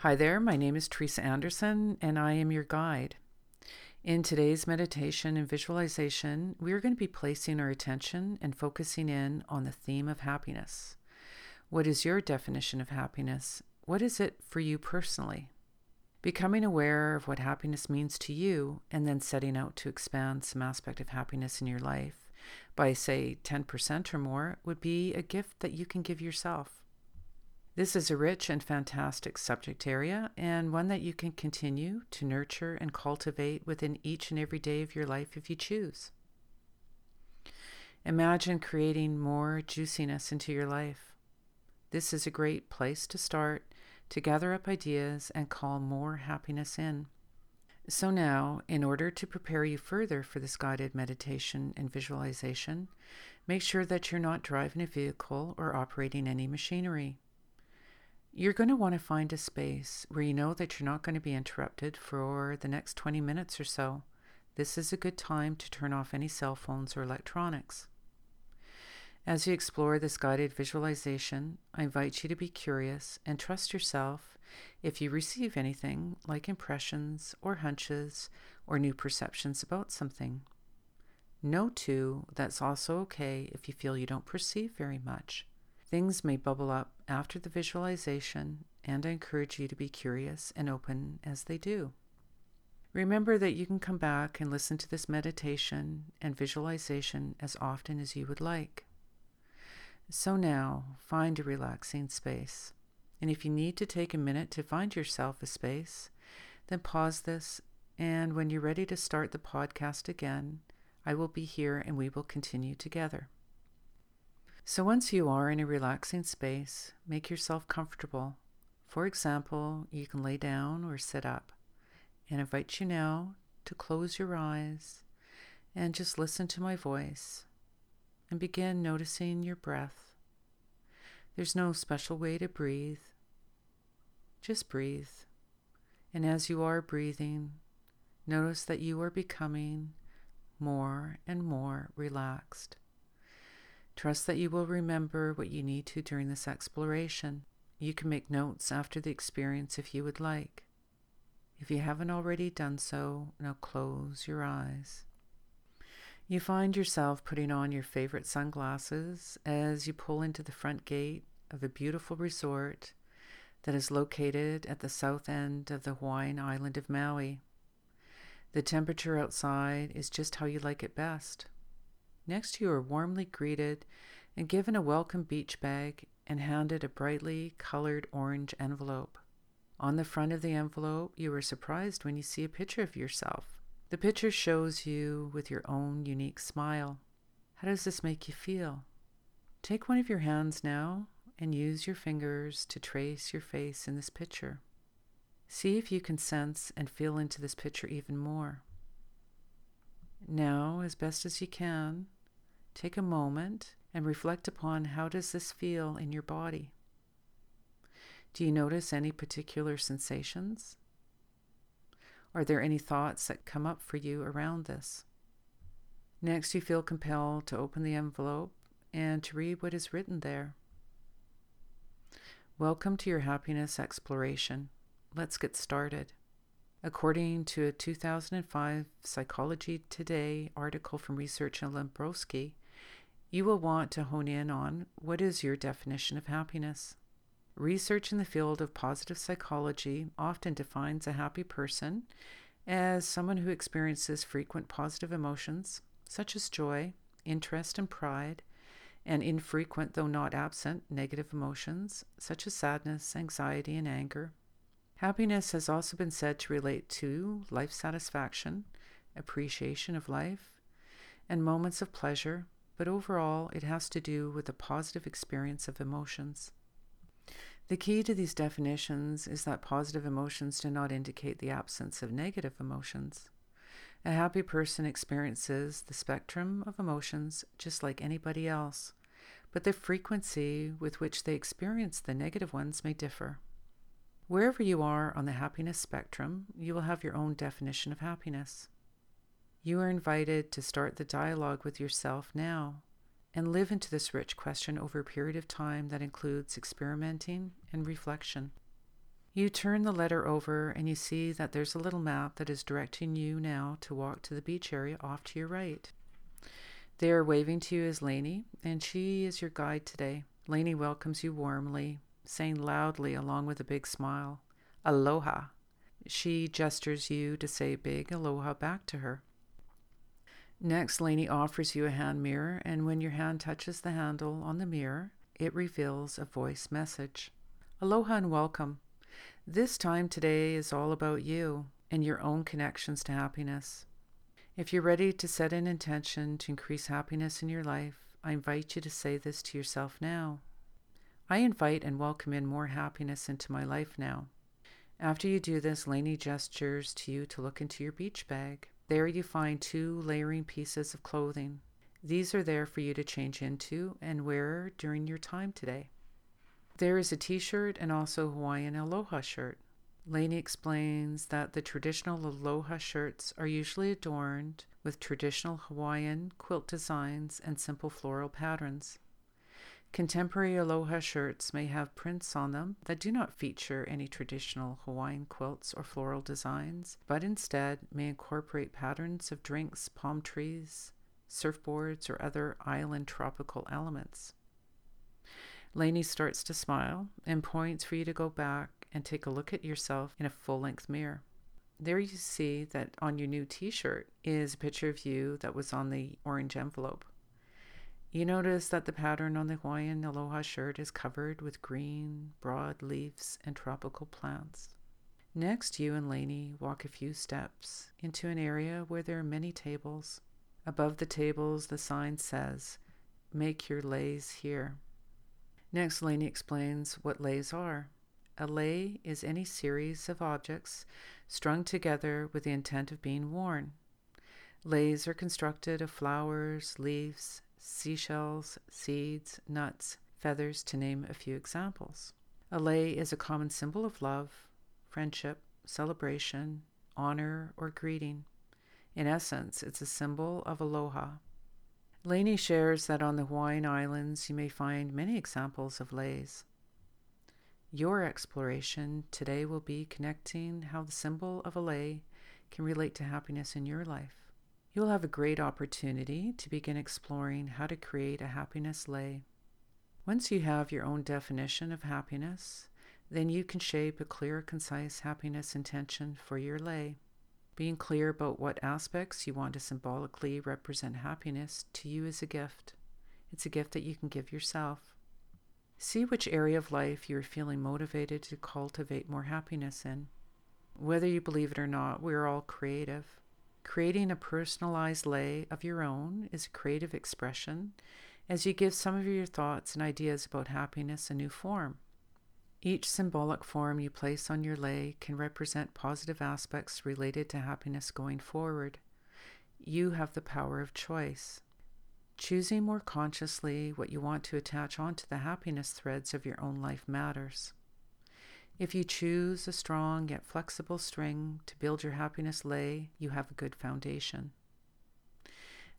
Hi there, my name is Teresa Anderson, and I am your guide. In today's meditation and visualization, we are going to be placing our attention and focusing in on the theme of happiness. What is your definition of happiness? What is it for you personally? Becoming aware of what happiness means to you and then setting out to expand some aspect of happiness in your life by, say, 10% or more would be a gift that you can give yourself. This is a rich and fantastic subject area, and one that you can continue to nurture and cultivate within each and every day of your life if you choose. Imagine creating more juiciness into your life. This is a great place to start to gather up ideas and call more happiness in. So, now, in order to prepare you further for this guided meditation and visualization, make sure that you're not driving a vehicle or operating any machinery. You're going to want to find a space where you know that you're not going to be interrupted for the next 20 minutes or so. This is a good time to turn off any cell phones or electronics. As you explore this guided visualization, I invite you to be curious and trust yourself if you receive anything like impressions or hunches or new perceptions about something. Know too that's also okay if you feel you don't perceive very much. Things may bubble up after the visualization, and I encourage you to be curious and open as they do. Remember that you can come back and listen to this meditation and visualization as often as you would like. So now, find a relaxing space. And if you need to take a minute to find yourself a space, then pause this, and when you're ready to start the podcast again, I will be here and we will continue together. So once you are in a relaxing space, make yourself comfortable. For example, you can lay down or sit up. And invite you now to close your eyes and just listen to my voice and begin noticing your breath. There's no special way to breathe. Just breathe. And as you are breathing, notice that you are becoming more and more relaxed. Trust that you will remember what you need to during this exploration. You can make notes after the experience if you would like. If you haven't already done so, now close your eyes. You find yourself putting on your favorite sunglasses as you pull into the front gate of a beautiful resort that is located at the south end of the Hawaiian island of Maui. The temperature outside is just how you like it best. Next, you are warmly greeted and given a welcome beach bag and handed a brightly colored orange envelope. On the front of the envelope, you are surprised when you see a picture of yourself. The picture shows you with your own unique smile. How does this make you feel? Take one of your hands now and use your fingers to trace your face in this picture. See if you can sense and feel into this picture even more. Now, as best as you can, Take a moment and reflect upon how does this feel in your body? Do you notice any particular sensations? Are there any thoughts that come up for you around this? Next, you feel compelled to open the envelope and to read what is written there. Welcome to your happiness exploration. Let's get started. According to a 2005 Psychology Today article from Research and Lyubomirsky, you will want to hone in on what is your definition of happiness. Research in the field of positive psychology often defines a happy person as someone who experiences frequent positive emotions, such as joy, interest, and pride, and infrequent, though not absent, negative emotions, such as sadness, anxiety, and anger. Happiness has also been said to relate to life satisfaction, appreciation of life, and moments of pleasure, but overall, it has to do with a positive experience of emotions. The key to these definitions is that positive emotions do not indicate the absence of negative emotions. A happy person experiences the spectrum of emotions just like anybody else, but the frequency with which they experience the negative ones may differ. Wherever you are on the happiness spectrum, you will have your own definition of happiness. You are invited to start the dialogue with yourself now and live into this rich question over a period of time that includes experimenting and reflection. You turn the letter over and you see that there's a little map that is directing you now to walk to the beach area off to your right. They are waving to you as Lainey, and she is your guide today. Lainey welcomes you warmly, saying loudly along with a big smile, Aloha. She gestures you to say big aloha back to her. Next, Lainey offers you a hand mirror, and when your hand touches the handle on the mirror, it reveals a voice message. Aloha and welcome. This time today is all about you and your own connections to happiness. If you're ready to set an intention to increase happiness in your life, I invite you to say this to yourself now. I invite and welcome in more happiness into my life now. After you do this, Lainey gestures to you to look into your beach bag. There you find two layering pieces of clothing. These are there for you to change into and wear during your time today. There is a t shirt and also Hawaiian aloha shirt. Lainey explains that the traditional aloha shirts are usually adorned with traditional Hawaiian quilt designs and simple floral patterns. Contemporary aloha shirts may have prints on them that do not feature any traditional Hawaiian quilts or floral designs, but instead may incorporate patterns of drinks, palm trees, surfboards, or other island tropical elements. Lainey starts to smile and points for you to go back and take a look at yourself in a full length mirror. There you see that on your new t shirt is a picture of you that was on the orange envelope. You notice that the pattern on the Hawaiian aloha shirt is covered with green, broad leaves and tropical plants. Next, you and Lainey walk a few steps into an area where there are many tables. Above the tables, the sign says, Make your leis here. Next, Lainey explains what leis are. A lei is any series of objects strung together with the intent of being worn. Leis are constructed of flowers, leaves, seashells, seeds, nuts, feathers, to name a few examples. A lei is a common symbol of love, friendship, celebration, honor, or greeting. In essence, it's a symbol of aloha. Lainey shares that on the Hawaiian Islands you may find many examples of leis. Your exploration today will be connecting how the symbol of a lei can relate to happiness in your life. You will have a great opportunity to begin exploring how to create a happiness lei. Once you have your own definition of happiness, then you can shape a clear, concise happiness intention for your lei. Being clear about what aspects you want to symbolically represent happiness to you is a gift. It's a gift that you can give yourself. See which area of life you are feeling motivated to cultivate more happiness in. Whether you believe it or not, we are all creative. Creating a personalized lei of your own is creative expression as you give some of your thoughts and ideas about happiness a new form. Each symbolic form you place on your lei can represent positive aspects related to happiness going forward. You have the power of choice. Choosing more consciously what you want to attach onto the happiness threads of your own life matters. If you choose a strong yet flexible string to build your happiness lei, you have a good foundation.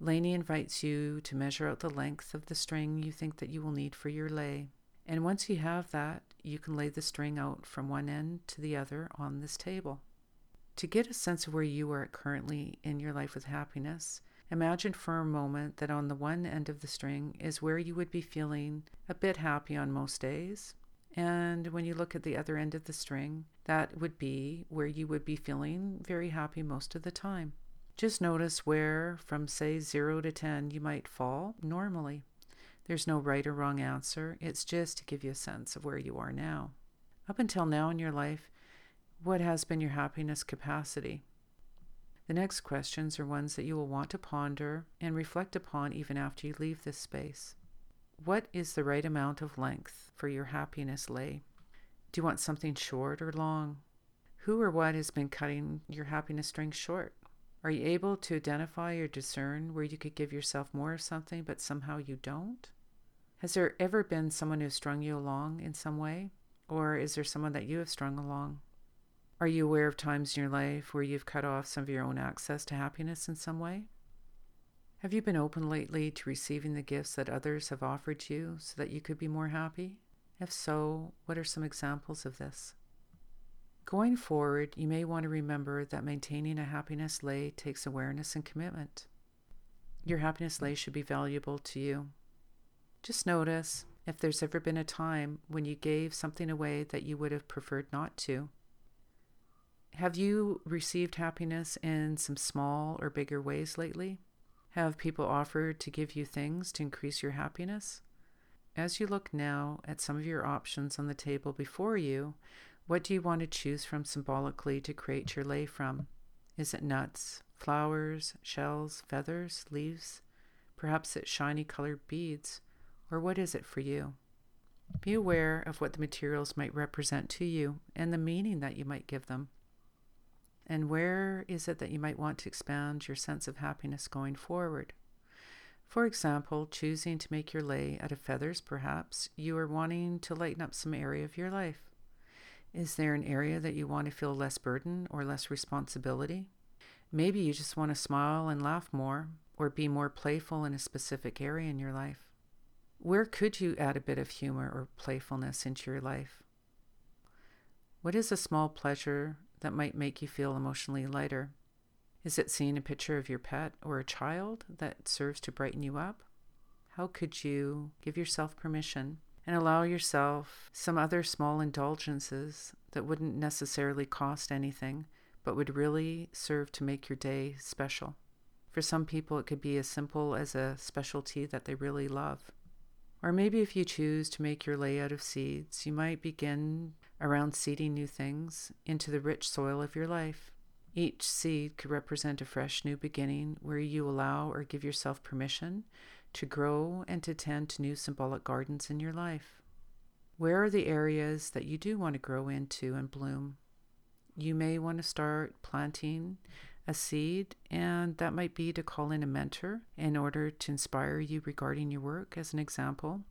Lainey invites you to measure out the length of the string you think that you will need for your lei. And once you have that, you can lay the string out from one end to the other on this table. To get a sense of where you are currently in your life with happiness, Imagine for a moment that on the one end of the string is where you would be feeling a bit happy on most days. And when you look at the other end of the string, that would be where you would be feeling very happy most of the time. Just notice where, from say 0 to 10, you might fall normally. There's no right or wrong answer, it's just to give you a sense of where you are now. Up until now in your life, what has been your happiness capacity? The next questions are ones that you will want to ponder and reflect upon even after you leave this space. What is the right amount of length for your happiness lei? Do you want something short or long? Who or what has been cutting your happiness string short? Are you able to identify or discern where you could give yourself more of something but somehow you don't? Has there ever been someone who strung you along in some way? Or is there someone that you have strung along? Are you aware of times in your life where you've cut off some of your own access to happiness in some way? Have you been open lately to receiving the gifts that others have offered you so that you could be more happy? If so, what are some examples of this? Going forward, you may want to remember that maintaining a happiness lei takes awareness and commitment. Your happiness lei should be valuable to you. Just notice if there's ever been a time when you gave something away that you would have preferred not to. Have you received happiness in some small or bigger ways lately? Have people offered to give you things to increase your happiness? As you look now at some of your options on the table before you, what do you want to choose from symbolically to create your lei from? Is it nuts, flowers, shells, feathers, leaves? Perhaps it's shiny colored beads. Or what is it for you? Be aware of what the materials might represent to you and the meaning that you might give them. And where is it that you might want to expand your sense of happiness going forward? For example, choosing to make your lei out of feathers, perhaps you are wanting to lighten up some area of your life. Is there an area that you want to feel less burden or less responsibility? Maybe you just want to smile and laugh more or be more playful in a specific area in your life. Where could you add a bit of humor or playfulness into your life? What is a small pleasure that might make you feel emotionally lighter? Is it seeing a picture of your pet or a child that serves to brighten you up? How could you give yourself permission and allow yourself some other small indulgences that wouldn't necessarily cost anything, but would really serve to make your day special. For some people, it could be as simple as a specialty that they really love. Or maybe if you choose to make your lei out of seeds, you might begin around seeding new things into the rich soil of your life. Each seed could represent a fresh new beginning where you allow or give yourself permission to grow and to tend to new symbolic gardens in your life. Where are the areas that you do want to grow into and bloom? You may want to start planting a seed, and that might be to call in a mentor in order to inspire you regarding your work, as an example.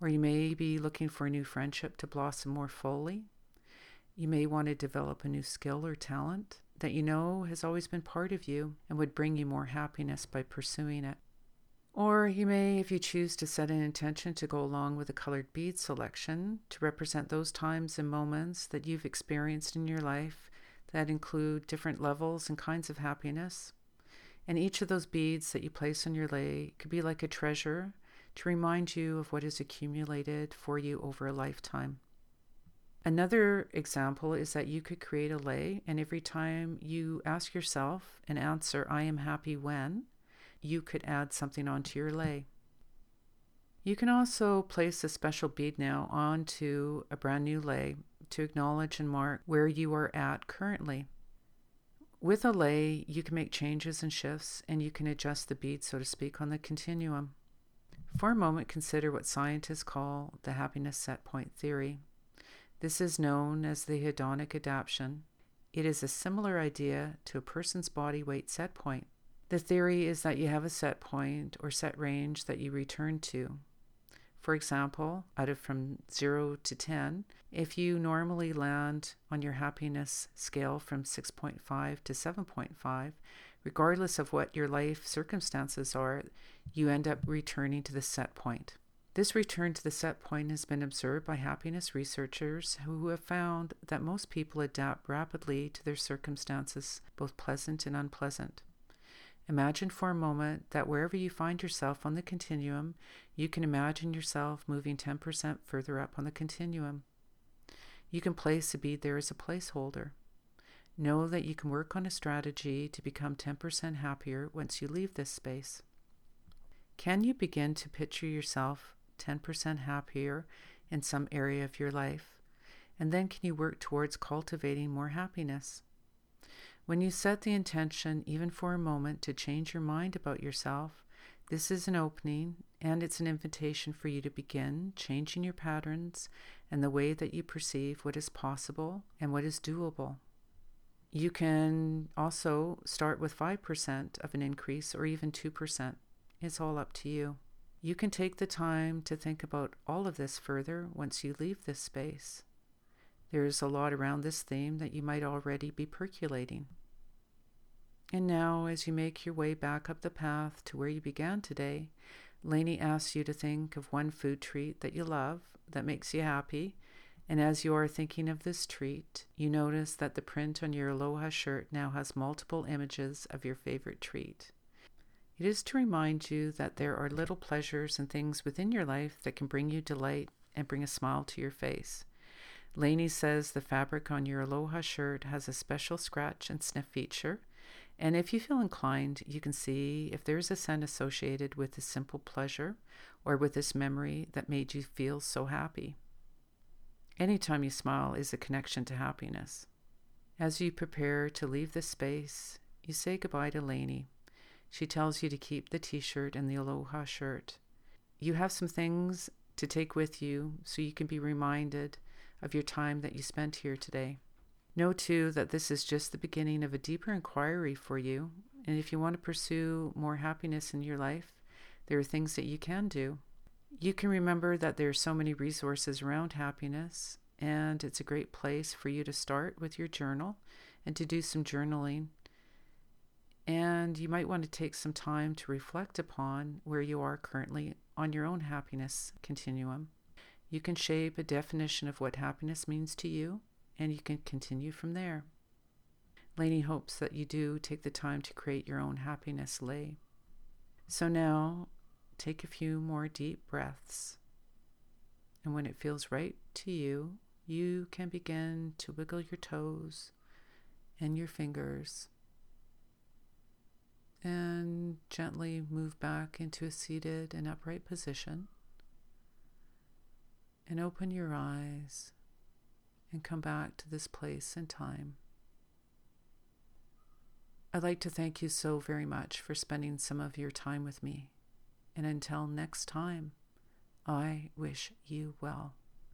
Or you may be looking for a new friendship to blossom more fully. You may want to develop a new skill or talent that you know has always been part of you and would bring you more happiness by pursuing it. Or you may, if you choose to set an intention to go along with a colored bead selection to represent those times and moments that you've experienced in your life that include different levels and kinds of happiness. And each of those beads that you place on your lay could be like a treasure to remind you of what has accumulated for you over a lifetime. Another example is that you could create a lei, and every time you ask yourself and answer, I am happy when, you could add something onto your lei. You can also place a special bead now onto a brand new lei to acknowledge and mark where you are at currently. With a lei, you can make changes and shifts, and you can adjust the bead, so to speak, on the continuum. For a moment, consider what scientists call the happiness set point theory. This is known as the hedonic adaptation. It is a similar idea to a person's body weight set point. The theory is that you have a set point or set range that you return to. For example, out of from 0 to 10, if you normally land on your happiness scale from 6.5 to 7.5, regardless of what your life circumstances are, you end up returning to the set point. This return to the set point has been observed by happiness researchers who have found that most people adapt rapidly to their circumstances, both pleasant and unpleasant. Imagine for a moment that wherever you find yourself on the continuum, you can imagine yourself moving 10% further up on the continuum. You can place a bead there as a placeholder. Know that you can work on a strategy to become 10% happier once you leave this space. Can you begin to picture yourself 10% happier in some area of your life? And then can you work towards cultivating more happiness? When you set the intention, even for a moment, to change your mind about yourself, this is an opening and it's an invitation for you to begin changing your patterns and the way that you perceive what is possible and what is doable. You can also start with 5% of an increase or even 2%. It's all up to you. You can take the time to think about all of this further once you leave this space. There's a lot around this theme that you might already be percolating. And now, as you make your way back up the path to where you began today, Lainey asks you to think of one food treat that you love, that makes you happy, And as you are thinking of this treat, you notice that the print on your Aloha shirt now has multiple images of your favorite treat. It is to remind you that there are little pleasures and things within your life that can bring you delight and bring a smile to your face. Lainey says the fabric on your Aloha shirt has a special scratch and sniff feature. And if you feel inclined, you can see if there's a scent associated with this simple pleasure or with this memory that made you feel so happy. Anytime you smile is a connection to happiness. As you prepare to leave the space, you say goodbye to Lainey. She tells you to keep the t shirt and the aloha shirt. You have some things to take with you so you can be reminded of your time that you spent here today. Know too that this is just the beginning of a deeper inquiry for you, and if you want to pursue more happiness in your life, there are things that you can do. You can remember that there are so many resources around happiness, and it's a great place for you to start with your journal and to do some journaling. And you might want to take some time to reflect upon where you are currently on your own happiness continuum. You can shape a definition of what happiness means to you, and you can continue from there. Lainey hopes that you do take the time to create your own happiness lei. So now take a few more deep breaths. And when it feels right to you, you can begin to wiggle your toes and your fingers and gently move back into a seated and upright position. And open your eyes and come back to this place and time. I'd like to thank you so very much for spending some of your time with me. And until next time, I wish you well.